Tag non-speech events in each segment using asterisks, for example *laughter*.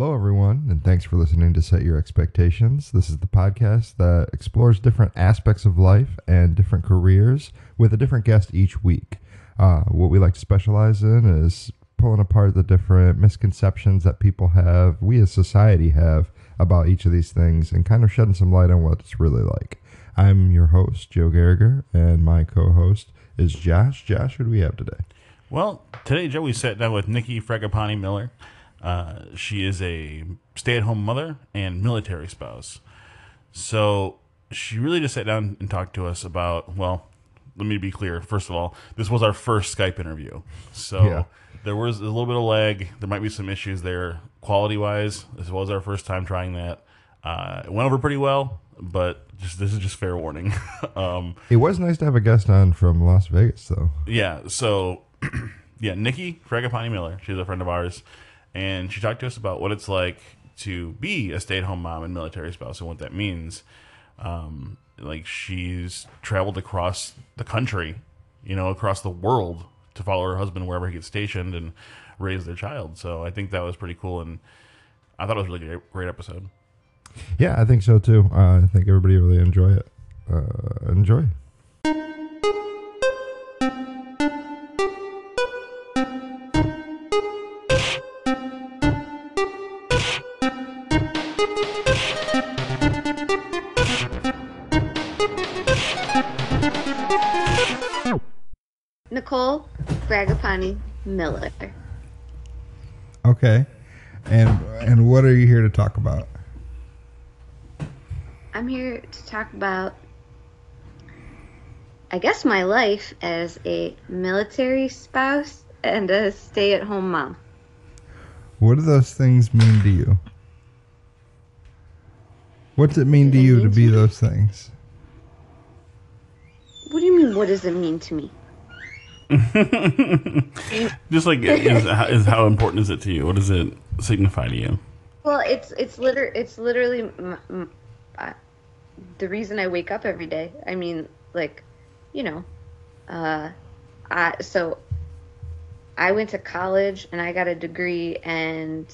Hello, everyone, and thanks for listening to Set Your Expectations. This is the podcast that explores different aspects of life and different careers with a different guest each week. Uh, what we like to specialize in is pulling apart the different misconceptions that people have, we as society have, about each of these things and kind of shedding some light on what it's really like. I'm your host, Joe Garriger, and my co host is Josh. Josh, who do we have today? Well, today, Joe, we sat down with Nikki Fragapani Miller. Uh, she is a stay at home mother and military spouse. So she really just sat down and talked to us about, well, let me be clear. First of all, this was our first Skype interview. So Yeah. there was a little bit of lag. There might be some issues there quality wise. This was our first time trying that. Uh, it went over pretty well, but just this is just fair warning. *laughs* um, It was nice to have a guest on from Las Vegas, though. yeah, so *clears throat* yeah, Nikki Fragapani Miller, she's a friend of ours, and she talked to us about what it's like to be a stay-at-home mom and military spouse and what that means. Um, like she's traveled across the country, you know, across the world to follow her husband wherever he gets stationed and raise their child. So I think that was pretty cool, and I thought it was a really great, great episode. Yeah, I think so too. Uh, I think everybody really enjoy it. Uh, enjoy. Nicole Fragapani Miller. Okay. And and what are you here to talk about? I'm here to talk about, I guess, my life as a military spouse and a stay at home mom. What do those things mean to you? What's it mean to you to be to those things? What do you mean, what does it mean to me? *laughs* Just like is, is how important is it to you? What does it signify to you? Well, it's it's liter it's literally the reason I wake up every day. I mean, like, you know, uh, I so I went to college and I got a degree and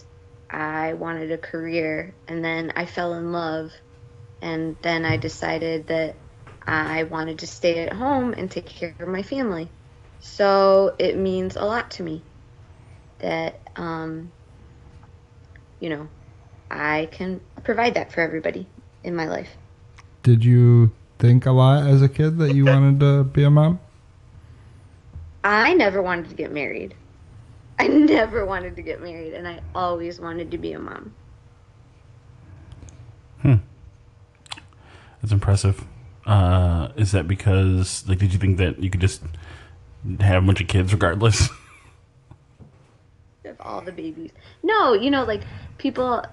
I wanted a career and then I fell in love and then I decided that I wanted to stay at home and take care of my family. So it means a lot to me that um, you know, I can provide that for everybody in my life. Did you think a lot as a kid that you *laughs* wanted to be a mom? I never wanted to get married. I never wanted to get married, and I always wanted to be a mom. Hmm. That's impressive. Uh, is that because, like, did you think that you could just have a bunch of kids regardless? *laughs* Of all the babies. No, you know, like people,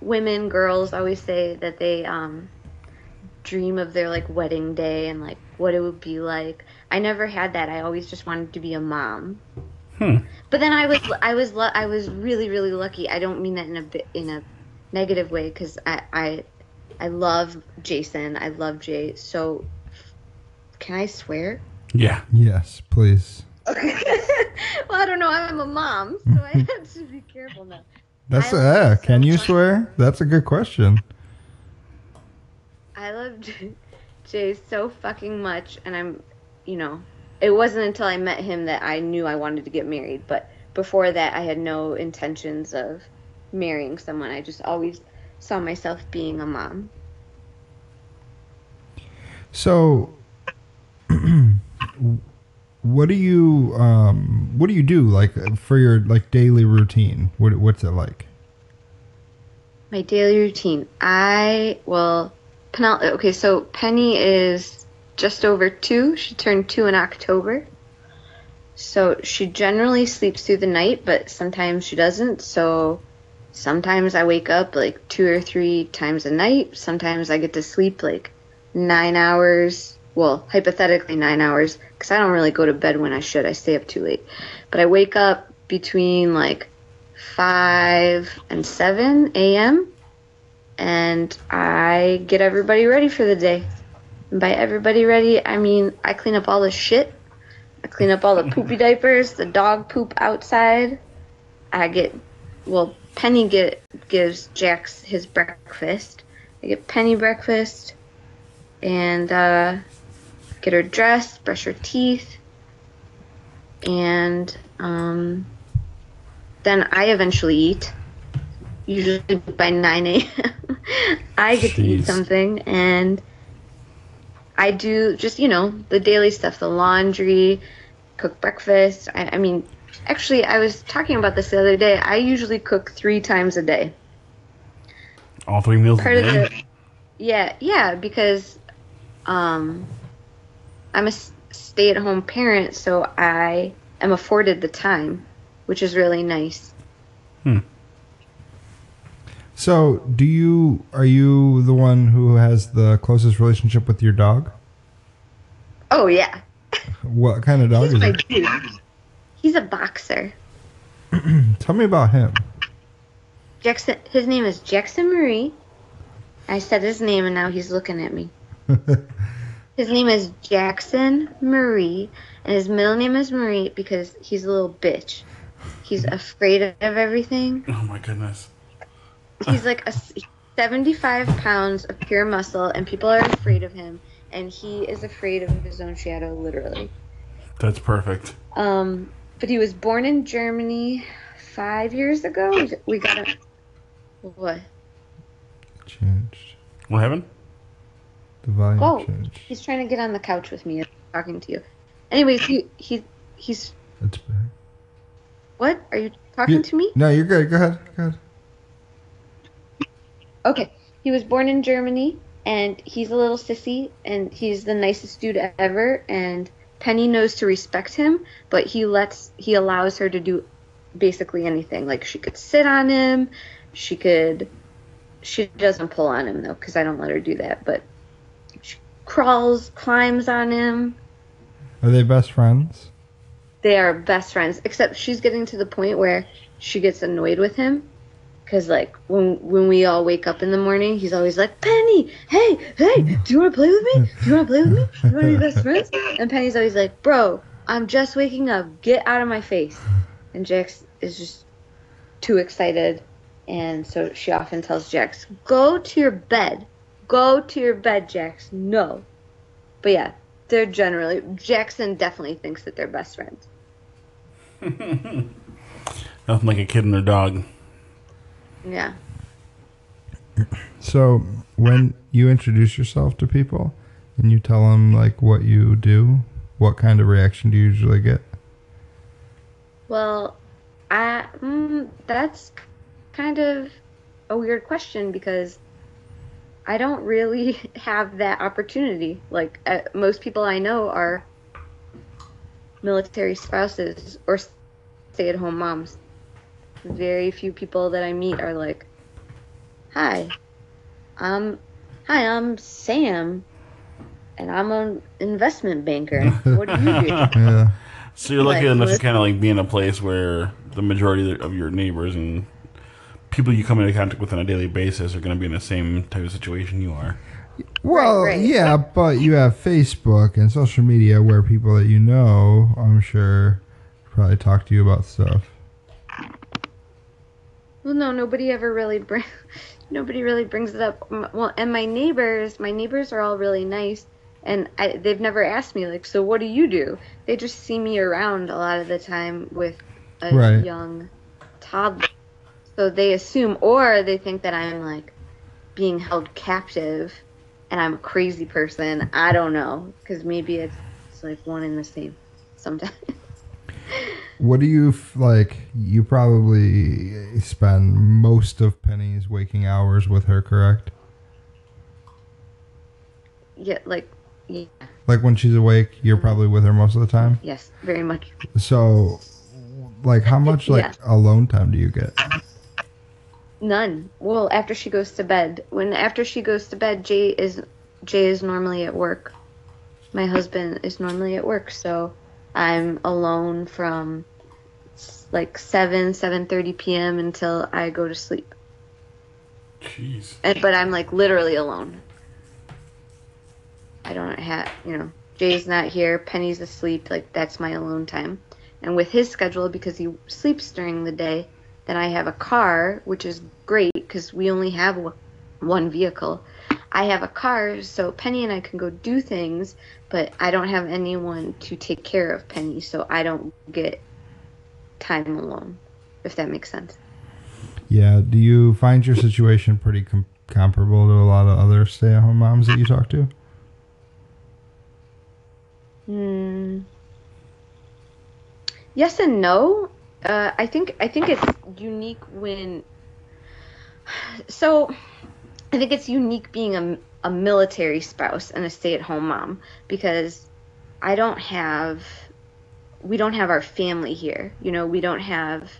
women, girls always say that they um, dream of their like wedding day and like what it would be like. I never had that. I always just wanted to be a mom. Hmm. But then I was I was I was really really lucky. I don't mean that in a bit in a negative way because I, I I love Jason. I love Jay. So can I swear? Yeah. Yes, please. Okay. *laughs* well, I don't know. I'm a mom, so I *laughs* have to be careful now. That's I love yeah. so Can you swear? That's a good question. I love Jay, *laughs* Jay so fucking much, and I'm, you know, it wasn't until I met him that I knew I wanted to get married. But before that, I had no intentions of marrying someone. I just always saw myself being a mom. So, what do you um, what do you do like for your like daily routine? What what's it like? My daily routine. I well, Penel. Okay, so Penny is just over two. She turned two in October. So she generally sleeps through the night, but sometimes she doesn't. So sometimes I wake up like two or three times a night. Sometimes I get to sleep like nine hours. Well, hypothetically nine hours, because I don't really go to bed when I should. I stay up too late. But I wake up between like 5 and 7 a.m. and I get everybody ready for the day. And by everybody ready, I mean I clean up all the shit. I clean up all the *laughs* poopy diapers, the dog poop outside. I get, well, Penny get gives Jax his breakfast. I get Penny breakfast, and uh, get her dressed, brush her teeth, and um, then I eventually eat. Usually by 9 a.m. *laughs* I get to eat something, and I do just you know the daily stuff, the laundry, cook breakfast. I, I mean, actually, I was talking about this the other day. I usually cook three times a day. All three meals Part a of the, yeah, yeah, because um, I'm a stay-at-home parent, so I am afforded the time, which is really nice. Hmm. So, do you are you the one who has the closest relationship with your dog? Oh yeah, What kind of dog he's is my it? He's a boxer. *clears throat* Tell me about him. Jackson. His name is Jackson Marie. I said his name, and now he's looking at me. *laughs* His name is Jackson Marie, and his middle name is Marie because he's a little bitch. He's afraid of everything. Oh my goodness. He's like a 75 pounds of pure muscle, and people are afraid of him, and he is afraid of his own shadow, literally. That's perfect. Um, but he was born in Germany five years ago. We got him. What? Changed. What happened? The volume Oh, changed. he's trying to get on the couch with me talking to you. Anyways, he he he's That's bad. what? Are you talking You- to me? No, you're good. Go ahead. Go ahead. Okay. He was born in Germany and he's a little sissy and he's the nicest dude ever and Penny knows to respect him, but he lets he allows her to do basically anything. Like she could sit on him, she could she doesn't pull on him though cuz I don't let her do that, but crawls, climbs on him. Are they best friends? They are best friends except she's getting to the point where she gets annoyed with him Cause like when when we all wake up in the morning, he's always like, Penny, hey, hey, do you want to play with me? Do you want to play with me? Do you want to be best friends? And Penny's always like, Bro, I'm just waking up. Get out of my face. And Jax is just too excited, and so she often tells Jax, Go to your bed. Go to your bed, Jax. No. But yeah, they're generally Jackson definitely thinks that they're best friends. *laughs* Nothing like a kid and their dog. Yeah. So when you introduce yourself to people and you tell them like what you do, what kind of reaction do you usually get? Well, I mm, that's kind of a weird question because I don't really *laughs* have that opportunity. Like uh, most people I know are military spouses or stay-at-home moms. Very few people that I meet are like, "Hi, I'm hi, I'm Sam, and I'm an investment banker. What do you do?" *laughs* Yeah. So you're lucky Like, enough to kind of like be in a place where the majority of your neighbors and people you come into contact with on a daily basis are going to be in the same type of situation you are. Well, right. yeah, but you have Facebook and social media where people that you know, I'm sure, probably talk to you about stuff. Well, no, nobody ever really bring, *laughs* nobody really brings it up. Well, and my neighbors, my neighbors are all really nice, and I, they've never asked me like, so what do you do? They just see me around a lot of the time with a Right. young toddler, so they assume, or they think that I'm like being held captive, and I'm a crazy person. I don't know, because maybe it's, it's like one and the same sometimes. *laughs* What do you like? You probably spend most of Penny's waking hours with her, correct? yeah, like, yeah, Like when she's awake, you're probably with her most of the time. yes, very much. So, like, how much *laughs* like Yeah. alone time do you get? None. Well, after she goes to bed. When after she goes to bed, Jay is Jay is normally at work. My husband is normally at work, so I'm alone from like 7 7:30 p.m. until I go to sleep. Jeez. And, but I'm like literally alone. I don't have, you know, Jay's not here, Penny's asleep, like that's my alone time. And with his schedule because he sleeps during the day, then I have a car, which is great because we only have one vehicle. I have a car, so Penny and I can go do things, but I don't have anyone to take care of Penny, so I don't get time alone, if that makes sense. Yeah. Do you find your situation pretty com- comparable to a lot of other stay-at-home moms that you talk to? Hmm. Yes and no. Uh, I think I think it's unique when. So, I think it's unique being a, a military spouse and a stay-at-home mom because I don't have. We don't have our family here. You know, we don't have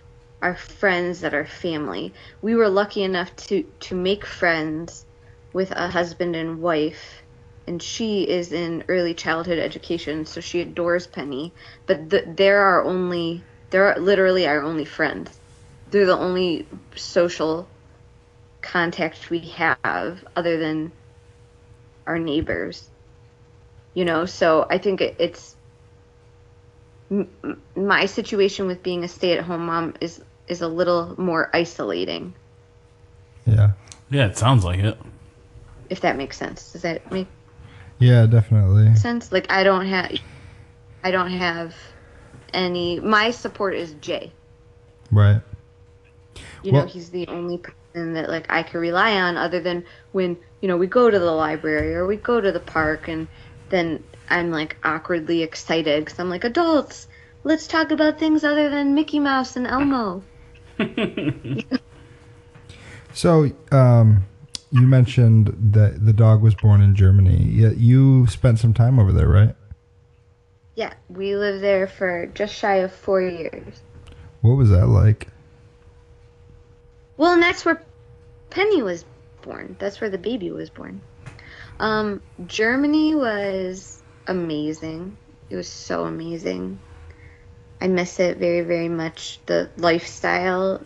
our friends that are family. We were lucky enough to to make friends with a husband and wife and she is in early childhood education, so she adores Penny. But th- they're only, they're literally our only friends. They're the only social contact we have other than our neighbors. You know, so I think it, it's m- m- my situation with being a stay-at-home mom is is a little more isolating, Yeah. Yeah, it sounds like it. if that makes sense. Does that make Yeah, definitely. sense. Like I don't have, I don't have any. My support is Jay. Right. You Well- know, he's the only person that like I can rely on, other than when you know we go to the library or we go to the park, and then I'm like awkwardly excited because I'm like adults. Let's talk about things other than Mickey Mouse and Elmo. *laughs* So, um, you mentioned that the dog was born in Germany. Yet you spent some time over there, right? Yeah, we lived there for just shy of four years. What was that like? Well, and that's where Penny was born. That's where the baby was born. Um, Germany was amazing. It was so amazing. I miss it very, very much. The lifestyle.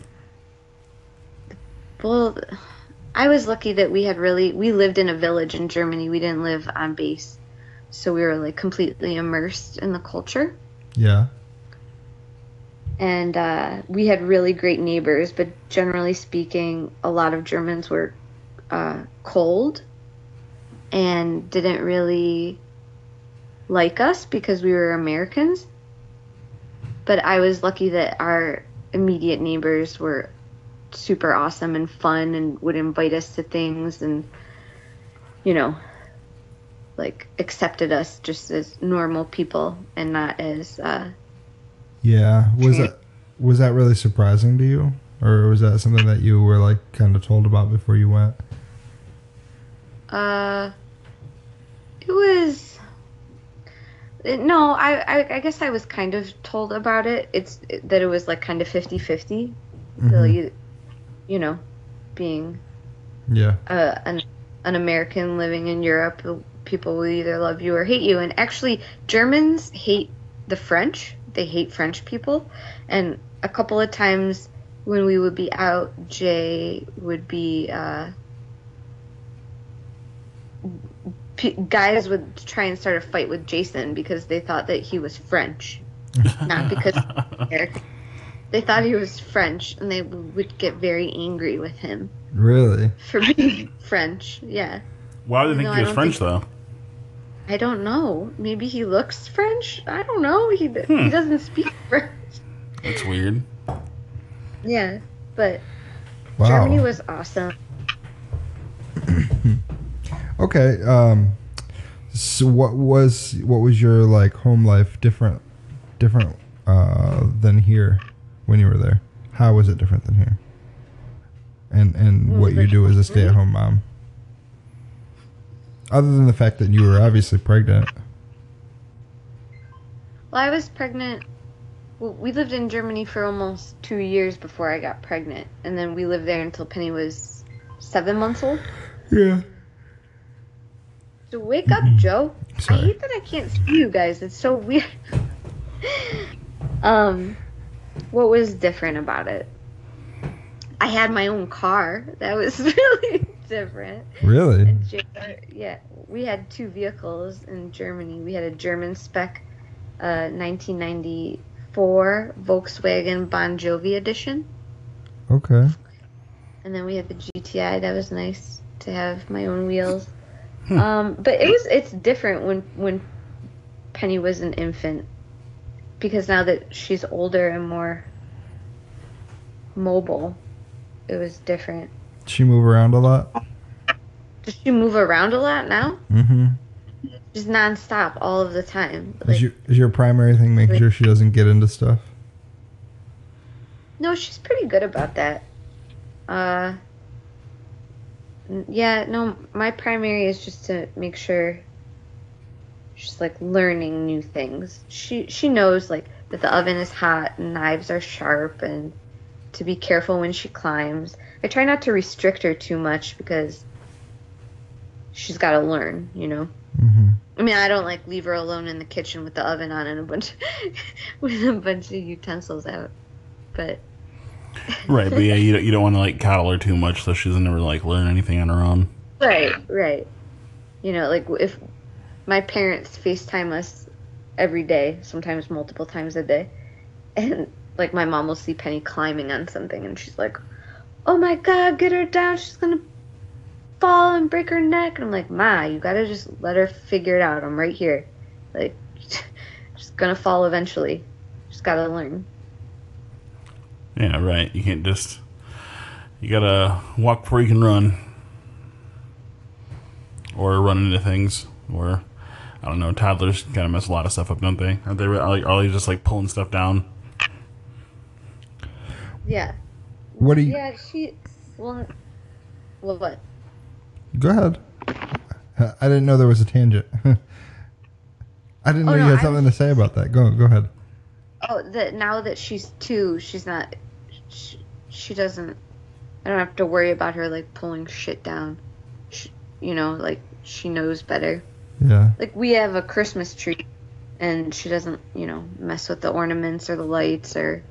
Well, I was lucky that we had really we lived in a village in Germany. We didn't live on base, so we were like completely immersed in the culture Yeah. and uh, we had really great neighbors. But generally speaking, a lot of Germans were uh, cold and didn't really like us because we were Americans. But I was lucky that our immediate neighbors were super awesome and fun and would invite us to things and you know like accepted us just as normal people and not as uh, Yeah. Was that was that really surprising to you, or was that something that you were like kind of told about before you went? Uh, it was. it- no, I, I I guess I was kind of told about it. It's that it was like kind of 50-50. Mhm. So you, you know, being Yeah. a, an an American living in Europe, people will either love you or hate you. And actually, Germans hate the French. They hate French people. And a couple of times when we would be out, Jay would be. Uh, p- guys would try and start a fight with Jason because they thought that he was French, not because American. *laughs* They thought he was French, and they would get very angry with him Really? for being French. Yeah. Why would they think No, he was French think- though? I don't know. Maybe he looks French. I don't know. He Hmm. he doesn't speak French. That's weird. Yeah, but Wow. Germany was awesome. *clears throat* Okay. Um, so what was what was your like home life different different uh, than here when you were there? How was it different than here? And and What what you do as a stay at home mom. Other than the fact that you were obviously pregnant. Well, I was pregnant. Well, we lived in Germany for almost two years before I got pregnant, and then we lived there until Penny was seven months old. Yeah. So wake up, Joe. Sorry. I hate that I can't see you guys. It's so weird. um, what was different about it? I had my own car. That was *laughs* really different. Really? And yeah, we had two vehicles in Germany. We had a German spec, uh, 1994 Volkswagen Bon Jovi edition, Okay. and then we had the GTI. That was nice to have my own wheels. Um, but it was it's different when when Penny was an infant because now that she's older and more mobile, it was different. She move around a lot. Does she move around a lot now? Mm-hmm. Just nonstop all of the time. Is Like, your is your primary thing making sure she doesn't get into stuff? no, she's pretty good about that. Uh, yeah, no, my primary is just to make sure she's like learning new things. She she knows like that the oven is hot and knives are sharp and to be careful when she climbs. I try not to restrict her too much because she's got to learn, you know. Mm-hmm. I mean, I don't like leave her alone in the kitchen with the oven on and a bunch *laughs* with a bunch of utensils out. But *laughs* Right, but yeah, you don't, you don't want to like coddle her too much so she doesn't ever like learn anything on her own. right, right. You know, like if my parents FaceTime us every day, sometimes multiple times a day, and like my mom will see Penny climbing on something and she's like, "Oh my god, get her down. She's going to fall and break her neck." And I'm like, "Ma, you got to just let her figure it out. I'm right here." Like *laughs* she's going to fall eventually. She's got to learn. Yeah, right. You can't just. You gotta walk before you can run. Or run into things. Or, I don't know, toddlers kind of mess a lot of stuff up, don't they? Are they, are they just like pulling stuff down? Yeah. What do you? Yeah, she. Well, well, what? Go ahead. I didn't know there was a tangent. *laughs* I didn't Oh, know no, you had something to say about that. Go go ahead. Oh, that now that she's two, she's not. She, she doesn't. I don't have to worry about her like pulling shit down. She, you know, like she knows better. Yeah. Like we have a Christmas tree, and she doesn't, you know, mess with the ornaments or the lights or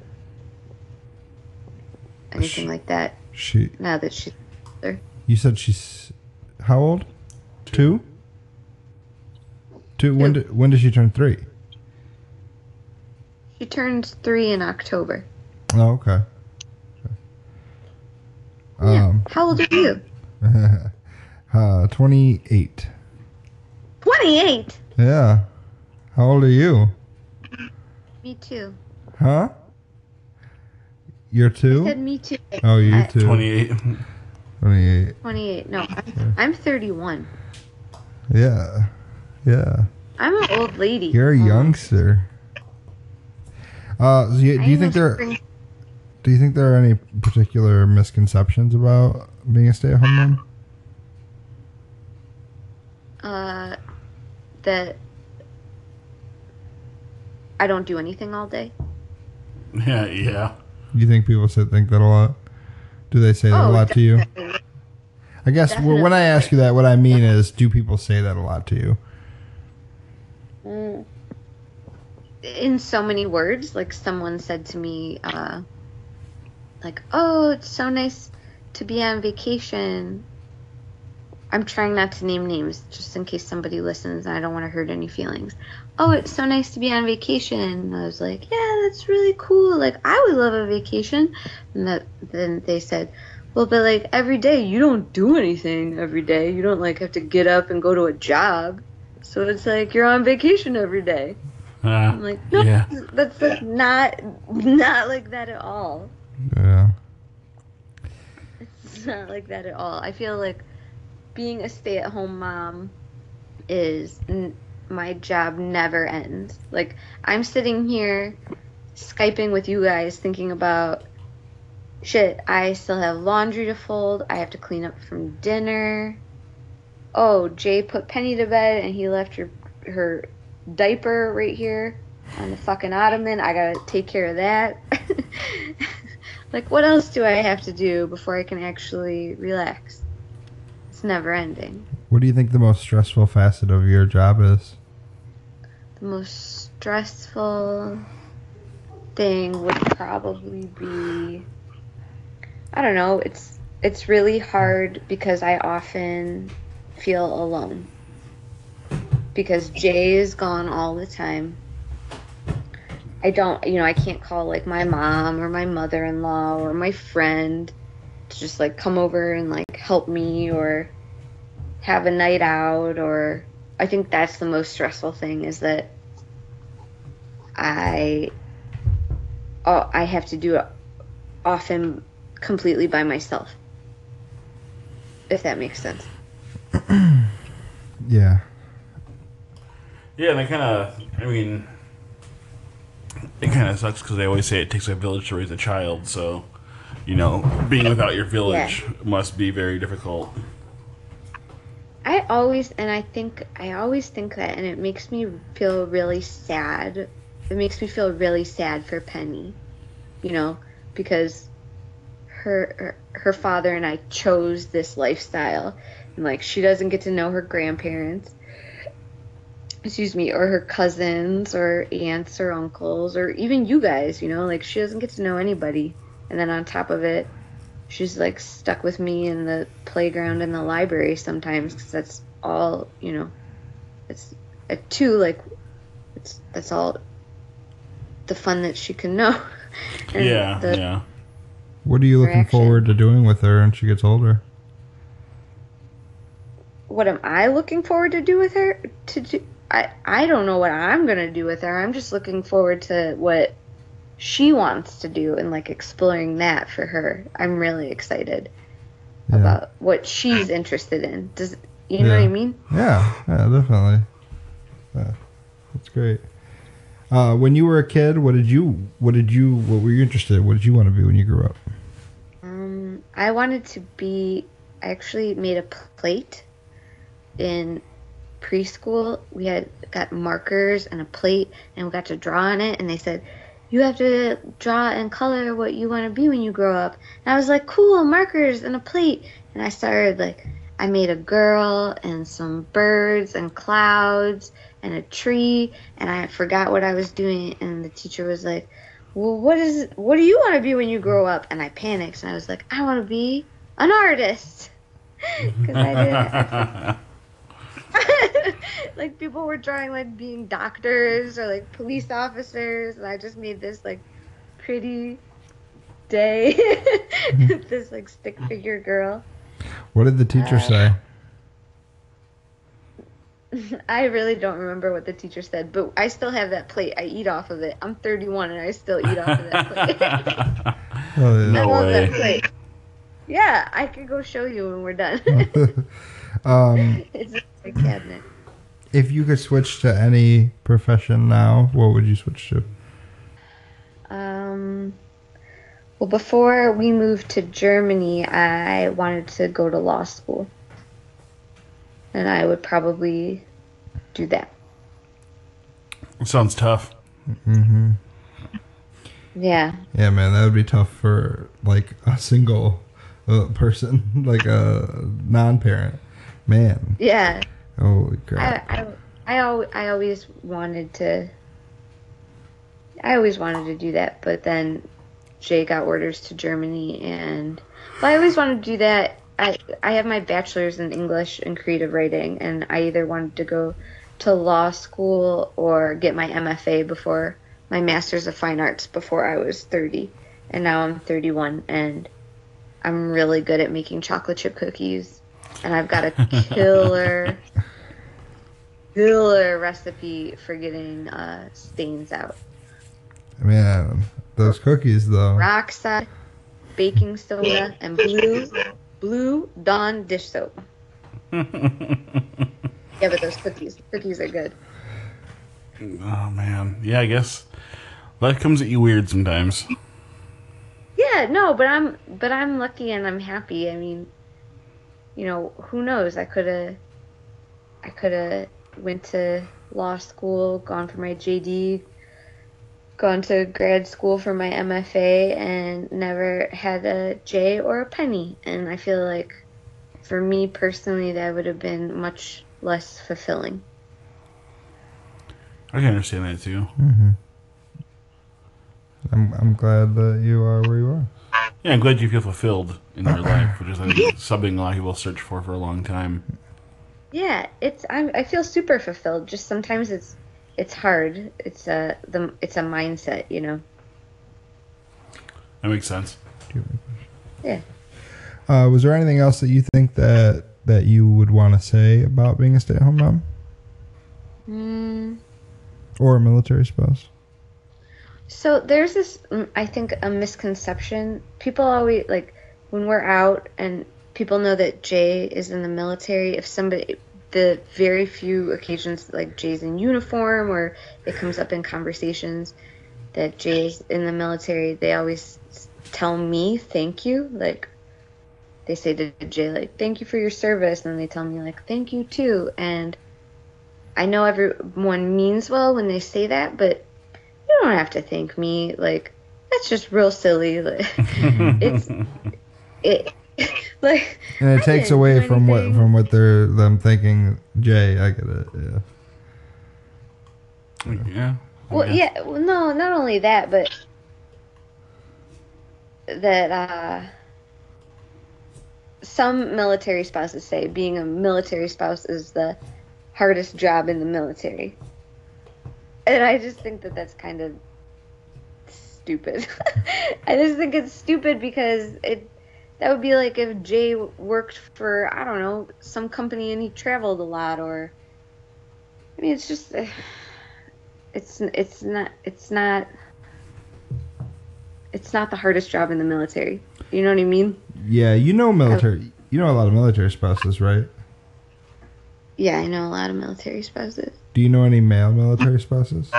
anything Sh- like that. She. Now that she's You said she's how old? Two. Two. When Two. did when did she turn three? she turns three in October. Oh, okay. Yeah. Um, How old are you? *laughs* uh, twenty eight. Twenty-eight. Yeah. How old are you? Me too. Huh? You're I two? said me too. Oh, you I- too. 28. 28. 28. No, I'm, I'm 31. Yeah. Yeah. I'm an old lady. You're a youngster. Uh, so you, do you think there spring- do you think there are any particular misconceptions about being a stay-at-home mom? uh, that I don't do anything all day? *laughs* Yeah, yeah. Do you think people say think that a lot? Do they say that a Oh, lot to you? I guess well, when I ask you that, what I mean is, do people say that a lot to you? Mm. In so many words, like someone said to me, uh, like, "Oh, it's so nice to be on vacation." I'm trying not to name names, just in case somebody listens, and I don't want to hurt any feelings. Oh, it's so nice to be on vacation. And I was like, "Yeah, that's really cool. Like, I would love a vacation." And that, then they said, "Well, but like every day, you don't do anything every day. You don't like have to get up and go to a job." So it's like you're on vacation every day. Uh, I'm like, no, Yeah. that's like not not like that at all. Yeah. It's not like that at all. I feel like being a stay-at-home mom is n- my job never ends. Like I'm sitting here skyping with you guys thinking about shit, I still have laundry to fold. I have to clean up from dinner. Oh, Jay put Penny to bed and he left her her diaper right here on the fucking ottoman. I gotta take care of that. *laughs* like, what else do I have to do before I can actually relax? It's never ending. What do you think the most stressful facet of your job is? The most stressful thing would probably be I don't know, it's it's really hard because I often feel alone. Because Jay is gone all the time. I don't, you know, I can't call like my mom or my mother-in-law or my friend to just like come over and like help me or have a night out or I think that's the most stressful thing is that I oh, I have to do it often completely by myself. If that makes sense. *clears throat* Yeah. Yeah, and they kind of, I mean, it kind of sucks because they always say it takes a village to raise a child. So, you know, being without your village must be very difficult. I always and I think I always think that and it makes me feel really sad. It makes me feel really sad for Penny. You know, because her her, her father and I chose this lifestyle and like she doesn't get to know her grandparents. Excuse me, or her cousins or aunts or uncles or even you guys, you know, like she doesn't get to know anybody. And then on top of it, she's like stuck with me in the playground and the library sometimes because that's all you know it's uh, at two like it's that's all the fun that she can know *laughs* And yeah, the- yeah. What are you looking Interaction. forward to doing with her when she gets older? what am i looking forward to do with her to do i i don't know what i'm gonna do with her i'm just looking forward to what she wants to do and like exploring that for her i'm really excited Yeah. about what she's interested in does you know what i mean Yeah, yeah, definitely. Yeah, that's great. Uh, when you were a kid, what did you, what did you, what were you interested? in? What did you want to be when you grew up? Um, I wanted to be. I actually made a plate in preschool. We had got markers and a plate, and we got to draw on it. And they said, "You have to draw and color what you want to be when you grow up." And I was like, "Cool, markers and a plate." And I started like, I made a girl and some birds and clouds and a tree, and I forgot what I was doing. And the teacher was like well, what is what do you want to be when you grow up? And I panicked and I was like, I want to be an artist. *laughs* Because I didn't *laughs* like people were drawing like being doctors or like police officers, and I just made this like pretty day, *laughs* *laughs* this like stick figure girl. What did the teacher Uh, say? *laughs* I really don't remember what the teacher said, but I still have that plate. I eat off of it. I'm 31 and I still eat off of that plate. Oh, yeah. No I love way. that plate. Yeah, I could go show you when we're done. um, it's in my cabinet. If you could switch to any profession now, what would you switch to? Um, well, before we moved to Germany, I wanted to go to law school. And I would probably do that. Sounds tough. Mm-hmm. Yeah. Yeah, man, that would be tough for like a single uh, person, *laughs* like a non-parent. Man, Yeah. I, crap! I, I, al- I always wanted to. I always wanted to do that, but then Jay got orders to Germany, and but I always wanted to do that. I I have my bachelor's in English and creative writing, and I either wanted to go to law school or get my MFA before my master's of fine arts before I was 30, and now I'm 31, and I'm really good at making chocolate chip cookies, and I've got a killer *laughs* killer recipe for getting uh, stains out. Man, those cookies though. Rock salt, baking soda, and blue blue Dawn dish soap. *laughs* Yeah, but those cookies, cookies are good. Oh man, yeah. I guess life comes at you weird sometimes. Yeah, no, but I'm but I'm lucky and I'm happy. I mean, you know, who knows? I could have I could have went to law school, gone for my JD, gone to grad school for my MFA and never had a Jay or a penny. And I feel like for me personally that would have been much less fulfilling. I can understand that too. hmm I'm I'm glad that you are where you are. Yeah, I'm glad you feel fulfilled in your life, which is I *laughs* something a lot of people search for for a long time. Yeah, it's I'm, I feel super fulfilled. Just sometimes it's it's hard. It's a the it's a mindset, you know. That makes sense. Yeah. Uh, was there anything else that you think that that you would want to say about being a stay-at-home mom Mm. or a military spouse? So there's this, mm, I think, a misconception. People always like when we're out and people know that Jay is in the military. If somebody, the very few occasions like Jay's in uniform or it comes up in conversations that Jay's in the military, they always tell me thank you. Like they say to Jay, like thank you for your service, and they tell me like thank you too. And I know everyone means well when they say that, but you don't have to thank me. Like that's just real silly. Like it's it *laughs* like And it I takes away do from what from what they're them thinking. Jay, I get it. Yeah. Yeah. well yeah well, no not only that but that uh some military spouses say being a military spouse is the hardest job in the military and i just think that that's kind of stupid *laughs* i just think it's stupid because it that would be like if jay worked for i don't know some company and he traveled a lot or i mean it's just *sighs* it's it's not it's not it's not the hardest job in the military. You know what I mean? Yeah, you know military. You know a lot of military spouses, right? Yeah, I know a lot of military spouses. Do you know any male military spouses?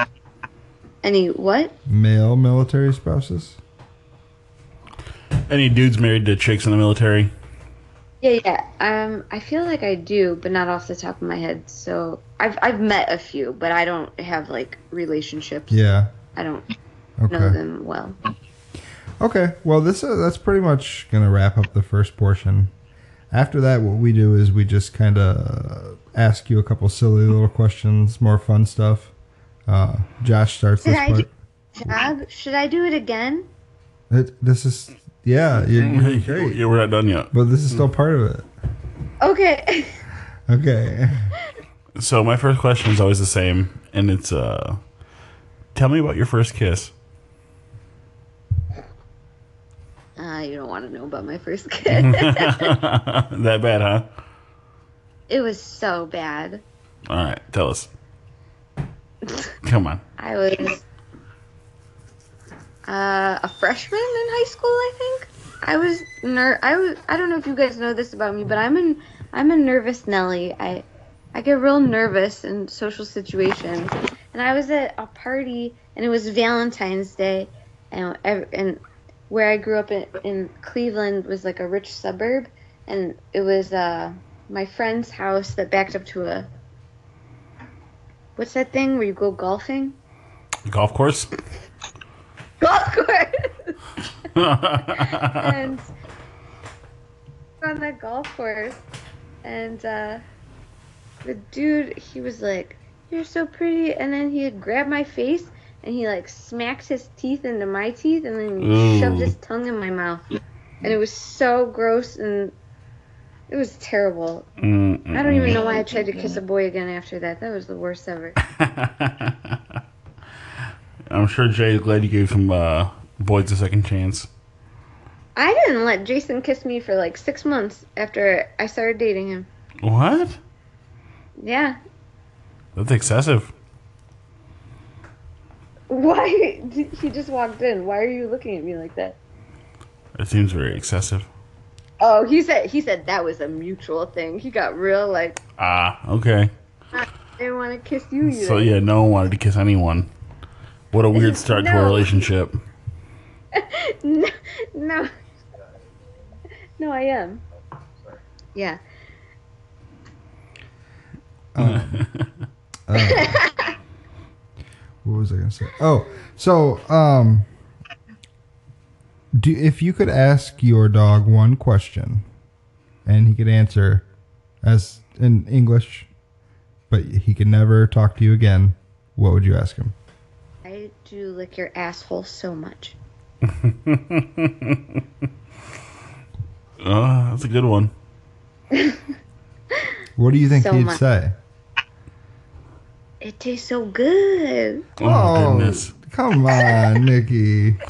Any what? Male military spouses? Any dudes married to chicks in the military? Yeah, yeah. Um, I feel like I do, but not off the top of my head. So I've I've met a few, but I don't have like relationships. Yeah. I don't know them well. Okay. Well, this uh, that's pretty much gonna wrap up the first portion. After that, what we do is we just kind of ask you a couple silly little questions, more fun stuff. Uh, Josh starts Did this I part. Job? Should I do it again? It, this is yeah, you're, you're great, Yeah, we're not done yet. but this is still part of it. Okay. Okay. So my first question is always the same, and it's uh, tell me about your first kiss. Uh, you don't want to know about my first *laughs* kid. *laughs* that bad, huh? it was so bad. All right, tell us. *laughs* Come on. I was uh, a freshman in high school, I think. I was ner- I was I don't know if you guys know this about me, but I'm an I'm a nervous Nelly. I I get real nervous in social situations. And I was at a party and it was Valentine's Day and and where I grew up in, in Cleveland was like a rich suburb and it was uh my friend's house that backed up to a what's that thing where you go golfing? Golf course. golf *laughs* course. *laughs* and on that golf course, and uh, the dude, he was like, "You're so pretty," and then he had grabbed my face and he like smacked his teeth into my teeth and then Ooh. shoved his tongue in my mouth, and it was so gross and it was terrible. Mm, I don't even know why I tried to kiss a boy again after that. That was the worst ever. *laughs* I'm sure Jay is glad you gave some uh, boys a second chance. I didn't let Jason kiss me for like six months after I started dating him. What? Yeah. That's excessive. Why? He just walked in. Why are you looking at me like that? It seems very excessive. Oh, he said he said that was a mutual thing. He got real like Ah, okay. I didn't want to kiss you either. So yeah, no one wanted to kiss anyone. What a weird start to a relationship. *laughs* no, no, no, I am. Yeah. *laughs* What was I gonna say? Oh, so um, do if you could ask your dog one question, and he could answer as in English, but he could never talk to you again, what would you ask him? I do lick your asshole so much. Uh, *laughs* that's a good one. *laughs* What do you think So he'd much. say? It tastes so good. Oh, my goodness. Come on, Nikki. *laughs*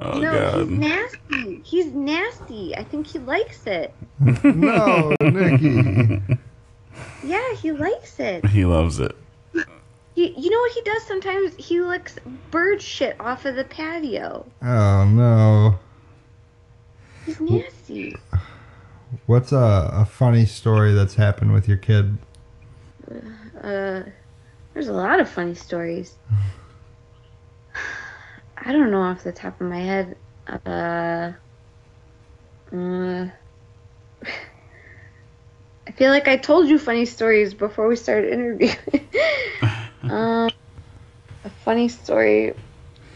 Oh no, god. he's nasty. He's nasty. I think he likes it. *laughs* No, Nikki. *laughs* Yeah, he likes it. He loves it. He, you know what he does sometimes? He licks bird shit off of the patio. Oh no. He's nasty. What's a, a funny story that's happened with your kid? Uh, there's a lot of funny stories. *sighs* I don't know off the top of my head. Uh, uh, *laughs* I feel like I told you funny stories before we started interviewing. *laughs* um, a funny story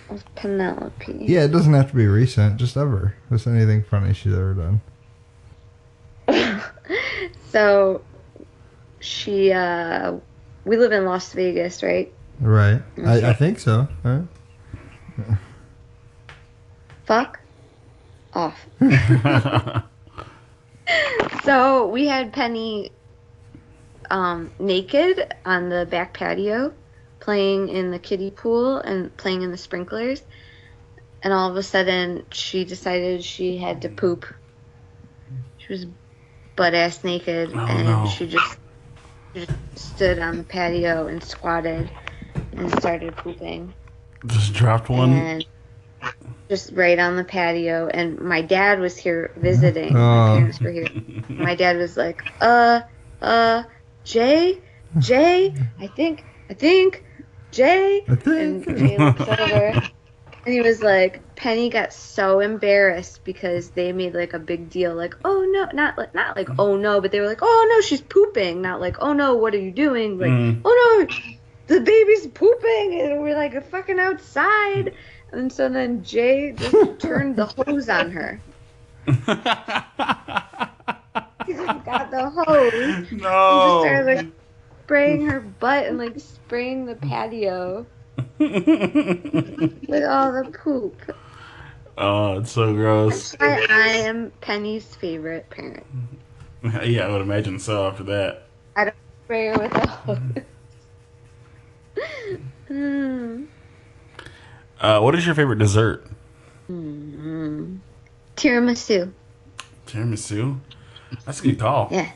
with Penelope. Yeah, it doesn't have to be recent, just ever. Just anything funny she's ever done. *laughs* so, she, uh, we live in Las Vegas, right? Right. I, I think so. Huh? fuck off. *laughs* *laughs* so we had Penny um, naked on the back patio, playing in the kiddie pool and playing in the sprinklers. And all of a sudden, she decided she had to poop. She was butt ass naked, Oh, and no. she just, just stood on the patio and squatted and started pooping Just dropped one. and just right on the patio. And my dad was here visiting. Oh. My parents were here. My dad was like, "Uh, uh, Jay, Jay, I think, I think, Jay." I think. And Jay looks over, *laughs* and he was like, "Penny got so embarrassed because they made like a big deal, like, oh no, not like not like oh no, but they were like, oh no, she's pooping, not like oh no, what are you doing? Like, Mm. oh no, the baby's pooping, and we're like fucking outside." And so then Jay just *laughs* turned the hose on her. He just got the hose *laughs* and just started like spraying her butt and like spraying the patio with all the poop. oh, it's so gross. I, I am Penny's favorite parent. *laughs* Yeah, I would imagine so after that. I don't spray her with a hose. mm. Uh, what is your favorite dessert? Mm. Tiramisu. Tiramisu. That's a good call. Yeah.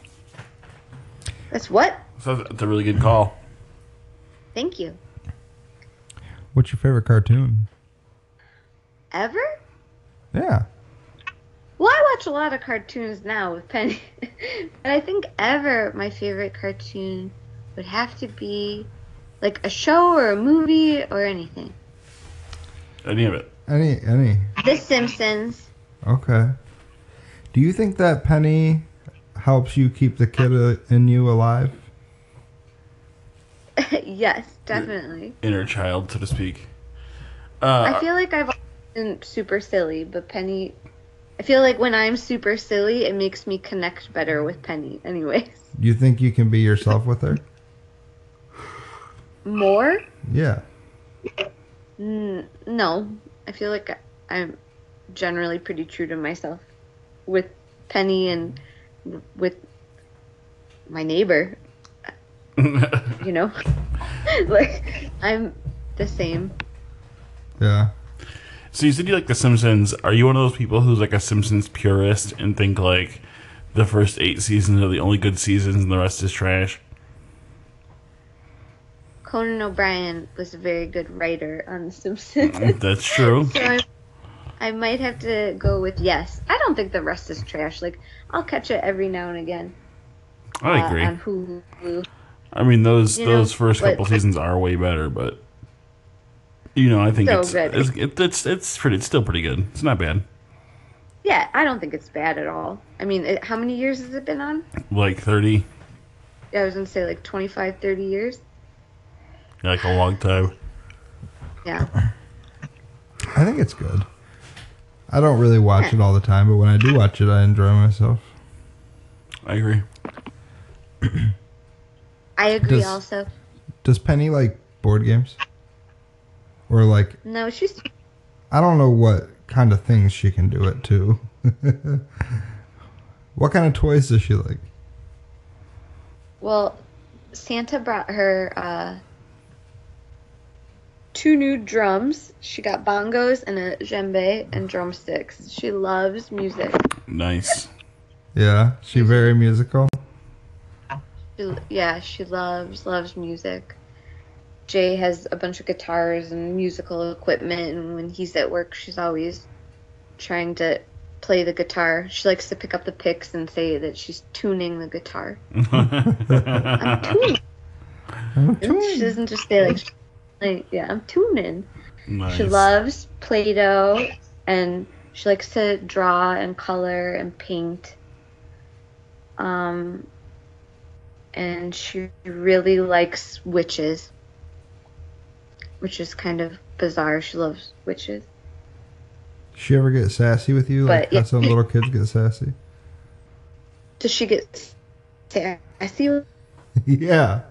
That's what? So that's a really good call. Thank you. What's your favorite cartoon? Ever? Yeah. Well, I watch a lot of cartoons now with Penny. *laughs* but I think ever my favorite cartoon would have to be like a show or a movie or anything. Any of it. Any any. The Simpsons. Okay. Do you think that Penny helps you keep the kid uh, in you alive? *laughs* yes, definitely. Inner child, so to speak. Uh, I feel like I've been super silly, but Penny. I feel like when I'm super silly, it makes me connect better with Penny. Anyways, *laughs* you think you can be yourself with her? more? Yeah. N- no, I feel like I'm generally pretty true to myself with Penny and with my neighbor. *laughs* You know, *laughs* like I'm the same. Yeah. so you said you like The Simpsons. Are you one of those people who's like a Simpsons purist and think like the first eight seasons are the only good seasons and the rest is trash? Conan O'Brien was a very good writer on The Simpsons. That's true. *laughs* So I, I might have to go with yes. I don't think the rest is trash. Like I'll catch it every now and again. I uh, agree. on Hulu. I mean, those You know, those first but- couple seasons are way better, but you know, I think So it's, it's it, it's it's pretty. It's still pretty good. It's not bad. Yeah, I don't think it's bad at all. I mean, it, how many years has it been on? Like thirty, Yeah, I was gonna say like 25, 30 years. like a long time. Yeah. I think it's good. I don't really watch it all the time, but when I do watch it, I enjoy myself. I agree. *clears throat* I agree. Does- also, Does Penny like board games? Or like no, she's I don't know what kind of things she can do it to. *laughs* what kind of toys does she like? well. Santa brought her uh, two new drums. She got bongos and a djembe and drumsticks. She loves music. Nice. Yeah, she very musical. She, yeah, she loves loves music. Jay has a bunch of guitars and musical equipment, and when he's at work, she's always trying to play the guitar. She likes to pick up the picks and say that she's tuning the guitar. *laughs* I'm tuning. She doesn't just say like, like yeah, I'm tuning. nice. She loves Play-Doh and she likes to draw and color and paint. Um, and she really likes witches, which is kind of bizarre. She loves witches. She ever get sassy with you? Like But, yeah. how some little kids get sassy? *laughs* Does she get sassy *laughs* yeah.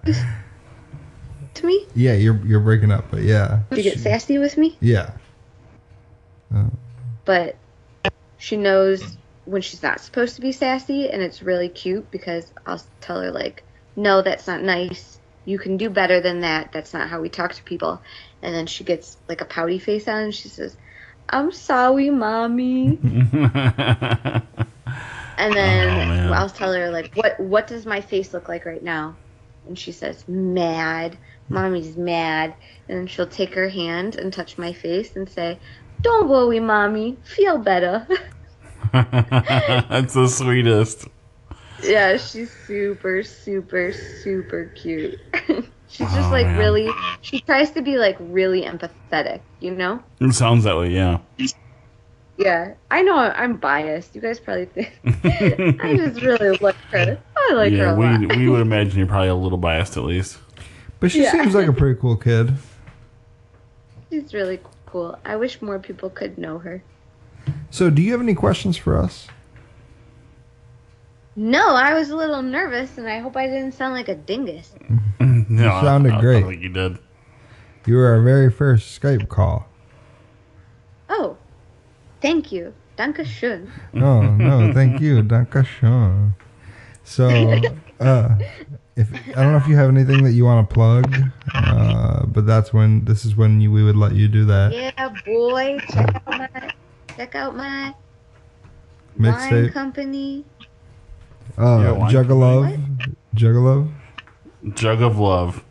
to me? Yeah, you're you're breaking up, but yeah. Does she get sassy with me? Yeah. Oh. but she knows when she's not supposed to be sassy and it's really cute because I'll tell her like no that's not nice. You can do better than that. That's not how we talk to people. And then she gets like a pouty face on and she says I'm sorry mommy. *laughs* And then Oh. I'll tell her like what what does my face look like right now? And she says mad. Mommy's mad. And then she'll take her hand and touch my face and say don't worry mommy. Feel better. *laughs* That's the sweetest. Yeah, she's super, super, super cute. *laughs* she's just Oh, like man. really. She tries to be like really empathetic, you know? It sounds that way, yeah. Yeah, I know I'm biased. You guys probably think *laughs* I just really like her. I like her yeah, a we, lot. we would imagine *laughs* you're probably a little biased at least. But she Yeah. seems like a pretty cool kid. she's really cool. I wish more people could know her. So, do you have any questions for us? No, I was a little nervous, and I hope I didn't sound like a dingus. *laughs* no, I- sounded I, great. I think you did. You were our very first Skype call. Oh, thank you. Danke schön. *laughs* Oh no, thank you, Dankeschön. So, *laughs* uh, if I don't know if you have anything that you want to plug, uh, but that's when this is when you, we would let you do that Yeah, boy, check out my check out my wine mixtape. company. Uh, Yeah, wine Juggalove, Juggalove. Jug of love.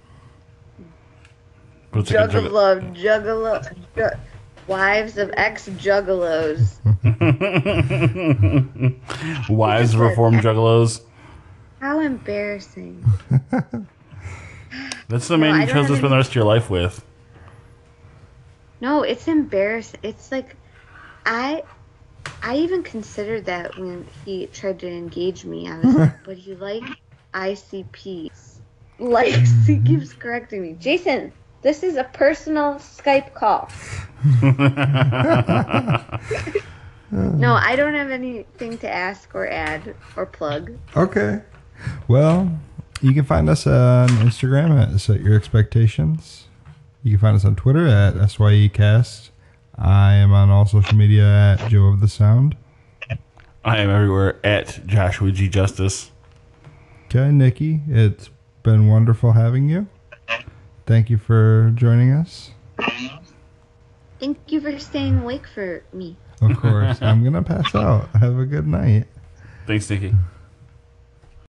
What's like a Jug of love, juggalo, ju- wives of ex juggalos. *laughs* Wives of said reformed juggalos. How embarrassing! *laughs* That's the No, man I you don't chose to have spend the rest of your life with. No, it's embarrassing. It's like, I, I even considered that when he tried to engage me. I was like, *laughs* but he like ICPs. Likes. *laughs* He keeps correcting me. Jason, this is a personal Skype call. *laughs* No, I don't have anything to ask or add or plug. Okay. Well, you can find us on Instagram at Set Your Expectations. You can find us on Twitter at SYEcast. I am on all social media at Joe of the Sound. I am everywhere at Joshua G Justice. Okay, Nikki, it's been wonderful having you. Thank you for joining us. Thank you for staying awake for me. Of course, *laughs* I'm going to pass out. Have a good night. Thanks, Nikki.